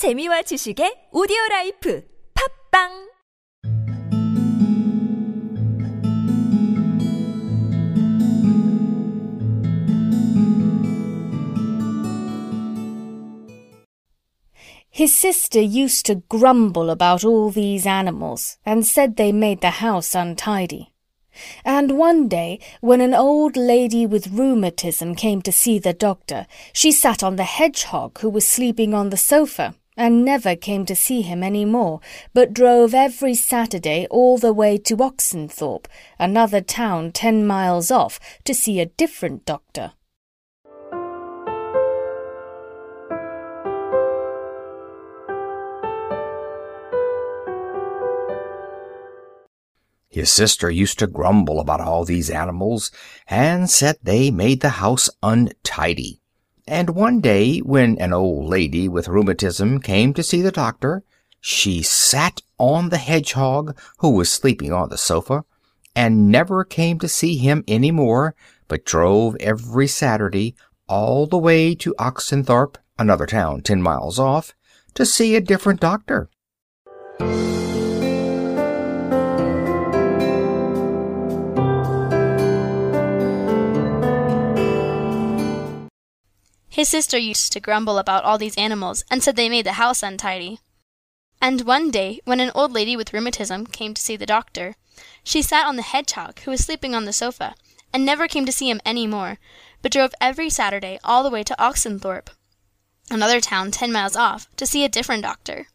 재미와 지식의 오디오 라이프 팝빵 His sister used to grumble about all these animals, and said they made the house untidy. And one day, when an old lady with rheumatism came to see the doctor, she sat on the hedgehog who was sleeping on the sofa, and never came to see him any more, but drove every Saturday all the way to Oxenthorpe, another town ten miles off, to see a different doctor. His sister used to grumble about all these animals, and said they made the house untidy. And one day, when an old lady with rheumatism came to see the doctor, she sat on the hedgehog, who was sleeping on the sofa, and never came to see him any more, but drove every Saturday all the way to Oxenthorpe, another town ten miles off, to see a different doctor. His sister used to grumble about all these animals, and said they made the house untidy. And one day, when an old lady with rheumatism came to see the doctor, she sat on the hedgehog, who was sleeping on the sofa, and never came to see him any more, but drove every Saturday all the way to Oxenthorpe, another town ten miles off, to see a different doctor.